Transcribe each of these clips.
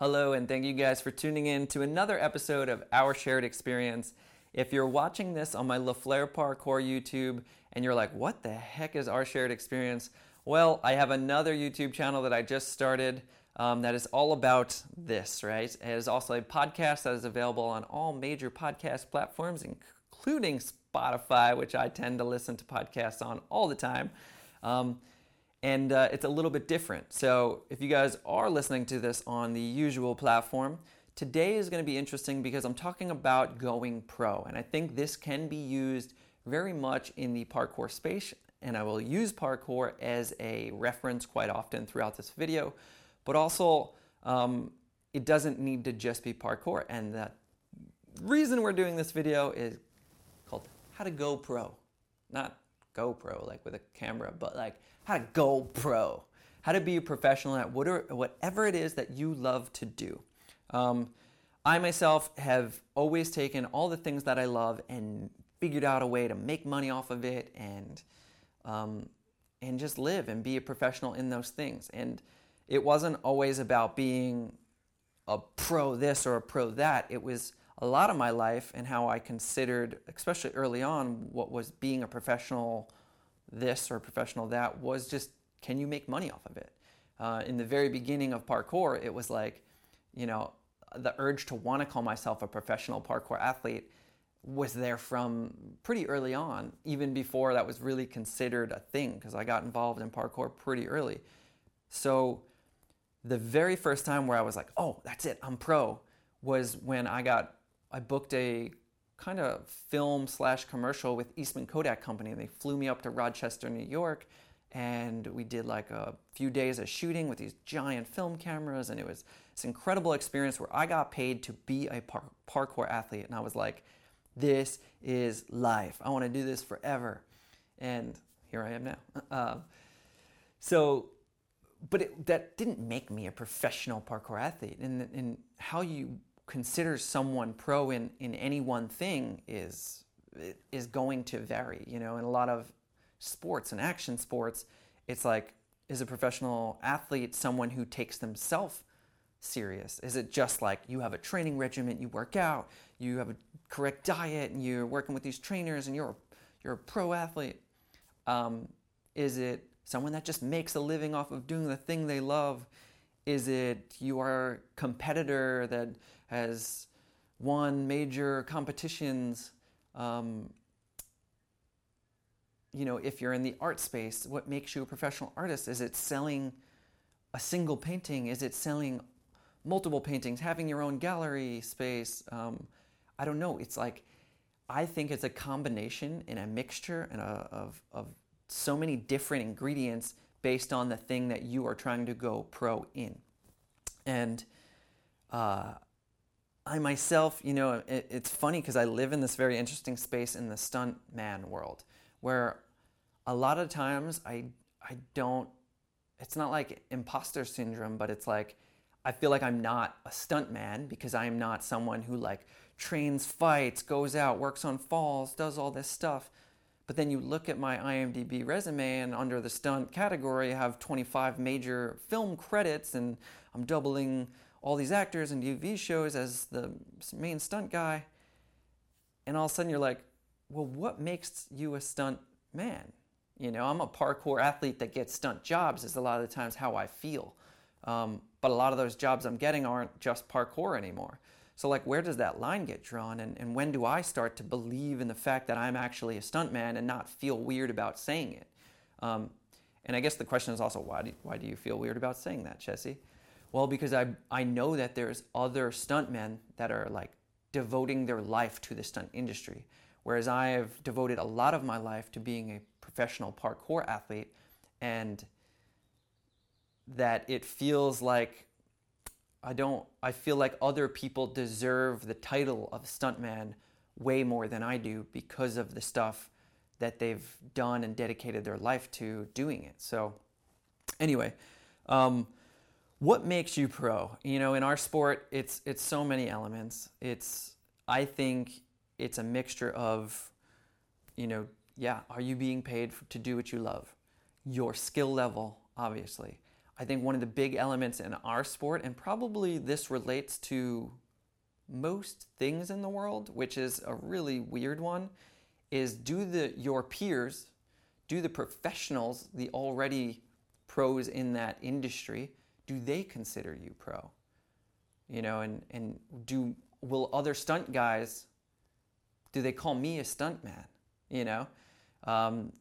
Hello, and thank you guys for tuning in to another episode of Our Shared Experience. If you're watching this on my La Flair Parkour YouTube and you're like, what the heck is Our Shared Experience? Well, I have another YouTube channel that I just started um, that is all about this, right? It is also a podcast that is available on all major podcast platforms, including Spotify, which I tend to listen to podcasts on all the time. Um, and uh, it's a little bit different. So if you guys are listening to this on the usual platform, today is going to be interesting because I'm talking about going pro. And I think this can be used very much in the parkour space. And I will use parkour as a reference quite often throughout this video. But also, um, it doesn't need to just be parkour. And the reason we're doing this video is called How to Go Pro. Not GoPro, like with a camera, but like how to go pro, how to be a professional at whatever it is that you love to do. Um, I myself have always taken all the things that I love and figured out a way to make money off of it and um, and just live and be a professional in those things. And it wasn't always about being a pro this or a pro that. It was a lot of my life and how I considered, especially early on, what was being a professional this or professional that was just can you make money off of it? Uh, in the very beginning of parkour, it was like, you know, the urge to want to call myself a professional parkour athlete was there from pretty early on, even before that was really considered a thing, because I got involved in parkour pretty early. So, the very first time where I was like, oh, that's it, I'm pro, was when I got, I booked a kind of film slash commercial with Eastman Kodak Company. They flew me up to Rochester, New York, and we did like a few days of shooting with these giant film cameras, and it was this incredible experience where I got paid to be a par- parkour athlete, and I was like, this is life. I want to do this forever, and here I am now. Uh, so, but it, that didn't make me a professional parkour athlete, and, and how you consider someone pro in, in any one thing is is going to vary. You know, in a lot of sports and action sports, it's like is a professional athlete someone who takes themselves serious? Is it just like you have a training regimen, you work out, you have a correct diet, and you're working with these trainers, and you're you're a pro athlete? Um, is it someone that just makes a living off of doing the thing they love? Is it you are a competitor that has won major competitions? Um, you know, if you're in the art space, what makes you a professional artist? Is it selling a single painting? Is it selling multiple paintings, having your own gallery space? Um, I don't know. It's like, I think it's a combination and a mixture and a, of, of so many different ingredients based on the thing that you are trying to go pro in. And uh, I myself, you know, it, it's funny because I live in this very interesting space in the stunt man world where a lot of times I, I don't, it's not like imposter syndrome, but it's like I feel like I'm not a stunt man because I am not someone who like trains fights, goes out, works on falls, does all this stuff. But then you look at my IMDb resume, and under the stunt category, I have 25 major film credits, and I'm doubling all these actors and TV shows as the main stunt guy. And all of a sudden, you're like, well, what makes you a stunt man? You know, I'm a parkour athlete that gets stunt jobs, is a lot of the times how I feel. Um, but a lot of those jobs I'm getting aren't just parkour anymore. So, like, where does that line get drawn? And, and when do I start to believe in the fact that I'm actually a stuntman and not feel weird about saying it? Um, and I guess the question is also, why do, why do you feel weird about saying that, Jesse? Well, because I, I know that there's other stuntmen that are like devoting their life to the stunt industry. Whereas I have devoted a lot of my life to being a professional parkour athlete, and that it feels like I don't, I feel like other people deserve the title of stuntman way more than I do because of the stuff that they've done and dedicated their life to doing it. So, anyway, um, what makes you pro? You know, in our sport, it's it's so many elements. It's I think it's a mixture of, you know, yeah, are you being paid to do what you love? Your skill level, obviously. I think one of the big elements in our sport, and probably this relates to most things in the world, which is a really weird one, is do the your peers, do the professionals, the already pros in that industry, do they consider you pro? You know, and and do will other stunt guys do they call me a stunt man? You know, um,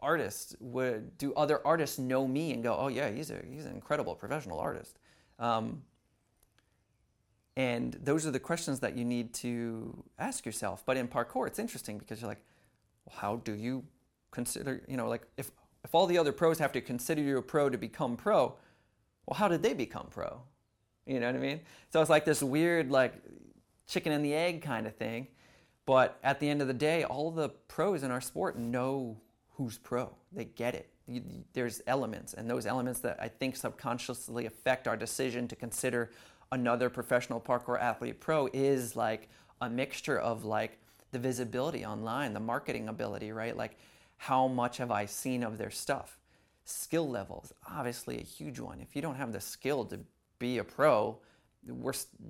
artists would do other artists know me and go, oh yeah, he's a he's an incredible professional artist. Um, and those are the questions that you need to ask yourself. But in parkour, it's interesting because you're like, well, how do you consider, you know, like if, if all the other pros have to consider you a pro to become pro, well, how did they become pro? You know what I mean? So it's like this weird, like chicken and the egg kind of thing. But at the end of the day, all the pros in our sport know who's pro. They get it. There's elements, and those elements that I think subconsciously affect our decision to consider another professional parkour athlete pro is like a mixture of like the visibility online, the marketing ability, right? Like how much have I seen of their stuff? Skill levels, obviously a huge one. If you don't have the skill to be a pro,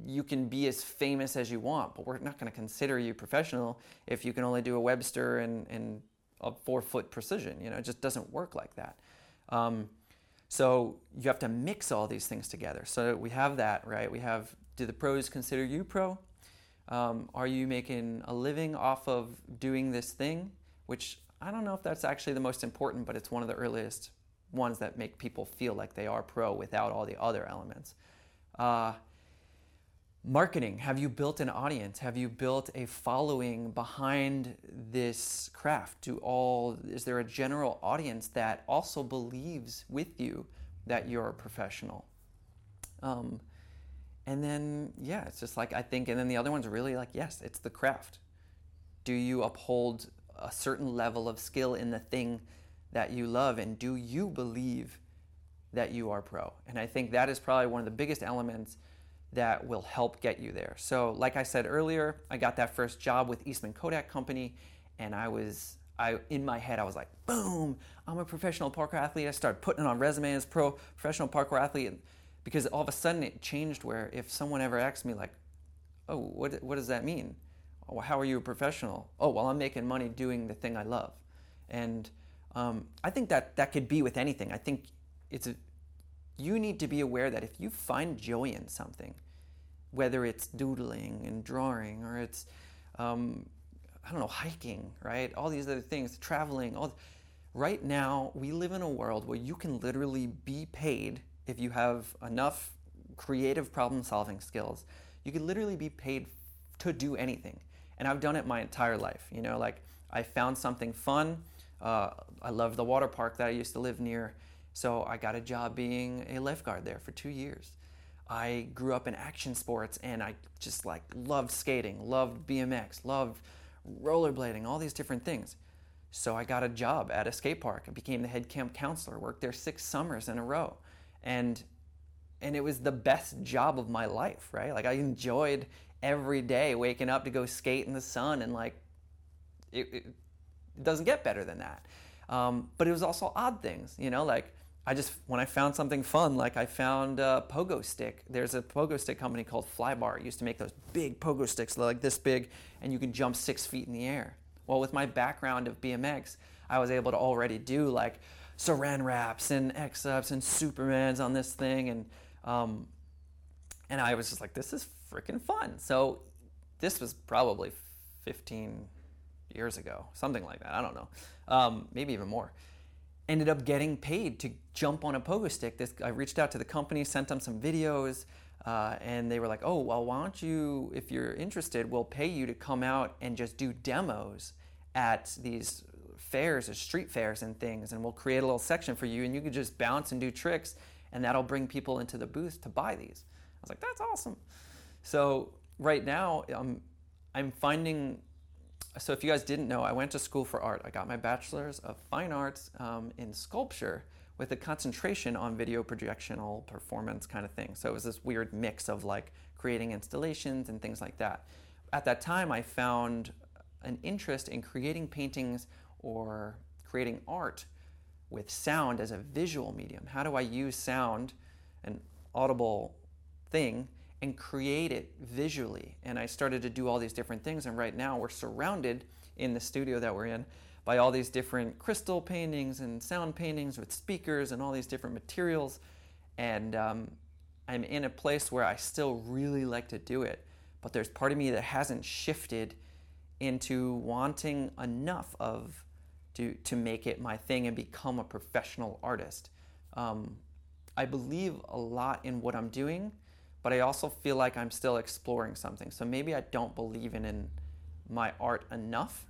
you can be as famous as you want, but we're not going to consider you professional if you can only do a Webster and, and a four foot precision. You know, it just doesn't work like that. Um, so you have to mix all these things together. So we have that, right? We have do the pros consider you pro? Um, are you making a living off of doing this thing? Which I don't know if that's actually the most important, but it's one of the earliest ones that make people feel like they are pro without all the other elements. Uh, marketing? Have you built an audience? Have you built a following behind this craft? Do all is there a general audience that also believes with you that you're a professional? Um, and then yeah it's just like i think and then the other one's really like yes it's the craft. Do you uphold a certain level of skill in the thing that you love and do you believe that you are pro? And i think that is probably one of the biggest elements that will help get you there. So, like I said earlier, I got that first job with Eastman Kodak Company, and I was, I in my head, I was like, boom, I'm a professional parkour athlete. I started putting it on resume as pro professional parkour athlete, because all of a sudden it changed. Where if someone ever asked me like, oh, what what does that mean? Well, how are you a professional? Oh, well, I'm making money doing the thing I love, and um, I think that that could be with anything. I think it's a, you need to be aware that if you find joy in something, whether it's doodling and drawing or it's um, I don't know hiking, right? All these other things, traveling. All right now, we live in a world where you can literally be paid if you have enough creative problem-solving skills. You can literally be paid to do anything, and I've done it my entire life. You know, like I found something fun. Uh, I love the water park that I used to live near, so I got a job being a lifeguard there for two years. I grew up in action sports and I just like loved skating, loved BMX, loved rollerblading, all these different things. So I got a job at a skate park. I became the head camp counselor, worked there six summers in a row. And and it was the best job of my life, right? Like I enjoyed every day waking up to go skate in the sun and like it, it doesn't get better than that. Um, but it was also odd things, you know, like I just when I found something fun, like I found a pogo stick. There's a pogo stick company called Flybar. It used to make those big pogo sticks, like this big, and you can jump six feet in the air. Well, with my background of BMX, I was able to already do like saran wraps and X ups and Supermans on this thing, and um, and I was just like, this is freaking fun. So this was probably 15 years ago, something like that. I don't know, um, maybe even more ended up getting paid to jump on a pogo stick. This, I reached out to the company, sent them some videos, uh, and they were like, "Oh, well, why don't you, if you're interested, we'll pay you to come out and just do demos at these fairs or street fairs and things, and we'll create a little section for you, and you can just bounce and do tricks, and that'll bring people into the booth to buy these." I was like, "That's awesome." So right now, um, I'm finding so if you guys didn't know, I went to school for art. I got my bachelor's of fine arts um, in sculpture with a concentration on video projectional performance kind of thing. So it was this weird mix of like creating installations and things like that. At that time, I found an interest in creating paintings or creating art with sound as a visual medium. How do I use sound, an audible thing, and create it visually? And I started to do all these different things. And right now we're surrounded in the studio that we're in by all these different crystal paintings and sound paintings with speakers and all these different materials. And um, I'm in a place where I still really like to do it, but there's part of me that hasn't shifted into wanting enough of to to make it my thing and become a professional artist. Um, I believe a lot in what I'm doing, but I also feel like I'm still exploring something. So maybe I don't believe in, in my art enough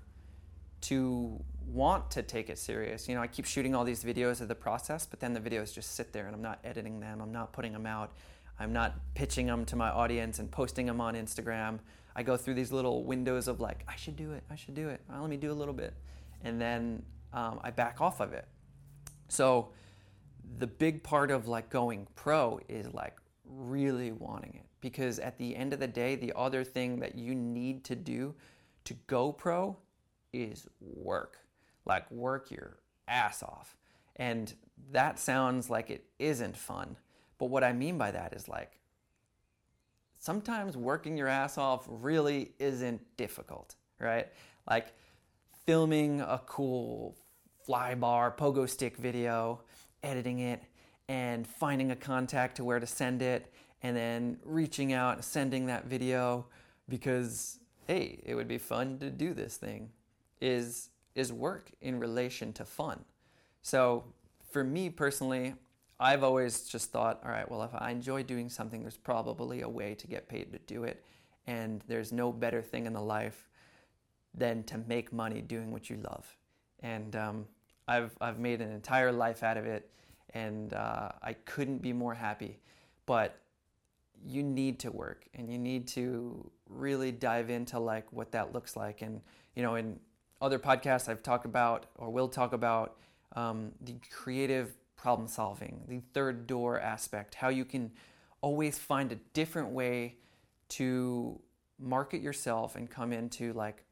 to want to take it serious. You know, I keep shooting all these videos of the process, but then the videos just sit there and I'm not editing them, I'm not putting them out, I'm not pitching them to my audience and posting them on Instagram. I go through these little windows of like, I should do it, I should do it. Well, let me do a little bit. And then um, I back off of it. So the big part of like going pro is like really wanting it because at the end of the day, the other thing that you need to do to go pro is work. Like work your ass off. And that sounds like it isn't fun. But what I mean by that is like sometimes working your ass off really isn't difficult, right? Like filming a cool Flybar, pogo stick video, editing it, and finding a contact to where to send it, and then reaching out and sending that video because, hey, it would be fun to do this thing is is work in relation to fun. So for me personally, I've always just thought, all right, well, if I enjoy doing something, there's probably a way to get paid to do it. And there's no better thing in the life than to make money doing what you love. And um, I've, I've made an entire life out of it, and uh, I couldn't be more happy. But you need to work and you need to really dive into like what that looks like and you know in other podcasts, I've talked about or will talk about um, the creative problem solving, the third door aspect, how you can always find a different way to market yourself and come into like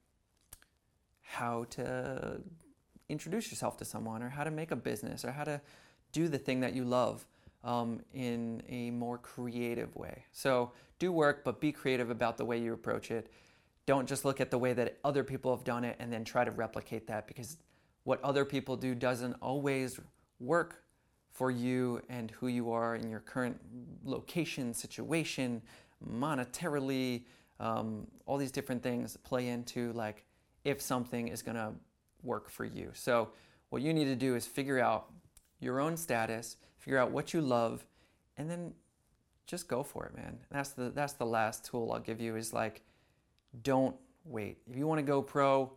how to introduce yourself to someone or how to make a business or how to do the thing that you love um, in a more creative way. So do work, but be creative about the way you approach it don't just look at the way that other people have done it and then try to replicate that because what other people do doesn't always work for you and who you are in your current location, situation, monetarily, um, all these different things play into like if something is going to work for you. So, what you need to do is figure out your own status, figure out what you love, and then just go for it, man. That's the that's the last tool I'll give you is like don't wait. If you want to go pro,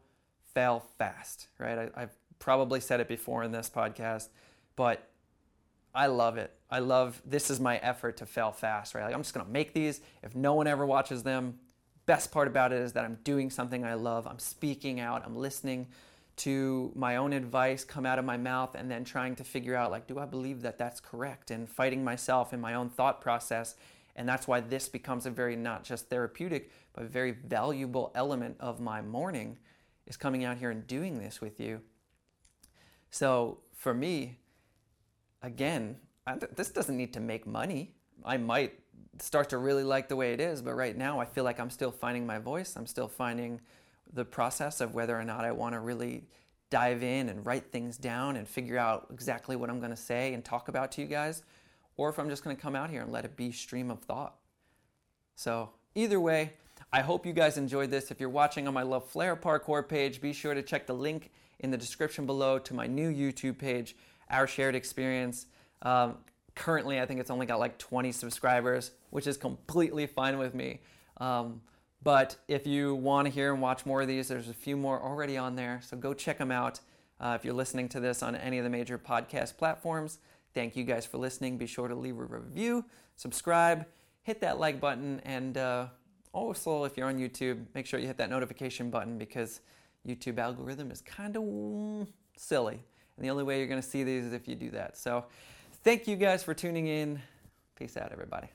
fail fast, right? I, have probably said it before in this podcast, but I love it. I love this is my effort to fail fast, right? Like I'm just gonna make these. If no one ever watches them, best part about it is that I'm doing something I love. I'm speaking out. I'm listening to my own advice come out of my mouth and then trying to figure out like do I believe that that's correct and fighting myself in my own thought process and that's why this becomes a very not just therapeutic, but very valuable element of my morning is coming out here and doing this with you. So for me, again, this doesn't need to make money. I might start to really like the way it is, but right now I feel like I'm still finding my voice. I'm still finding the process of whether or not I want to really dive in and write things down and figure out exactly what I'm going to say and talk about to you guys or if I'm just going to come out here and let it be stream of thought. So, either way, I hope you guys enjoyed this. If you're watching on my La Flair Parkour page, be sure to check the link in the description below to my new YouTube page, Our Shared Experience. Um, currently, I think it's only got like 20 subscribers, which is completely fine with me. Um, but if you want to hear and watch more of these, there's a few more already on there. So go check them out. Uh, if you're listening to this on any of the major podcast platforms, Thank you guys for listening. Be sure to leave a review, subscribe, hit that like button, and uh, also if you're on YouTube, make sure you hit that notification button because YouTube algorithm is kind of silly. And the only way you're going to see these is if you do that. So thank you guys for tuning in. Peace out, everybody.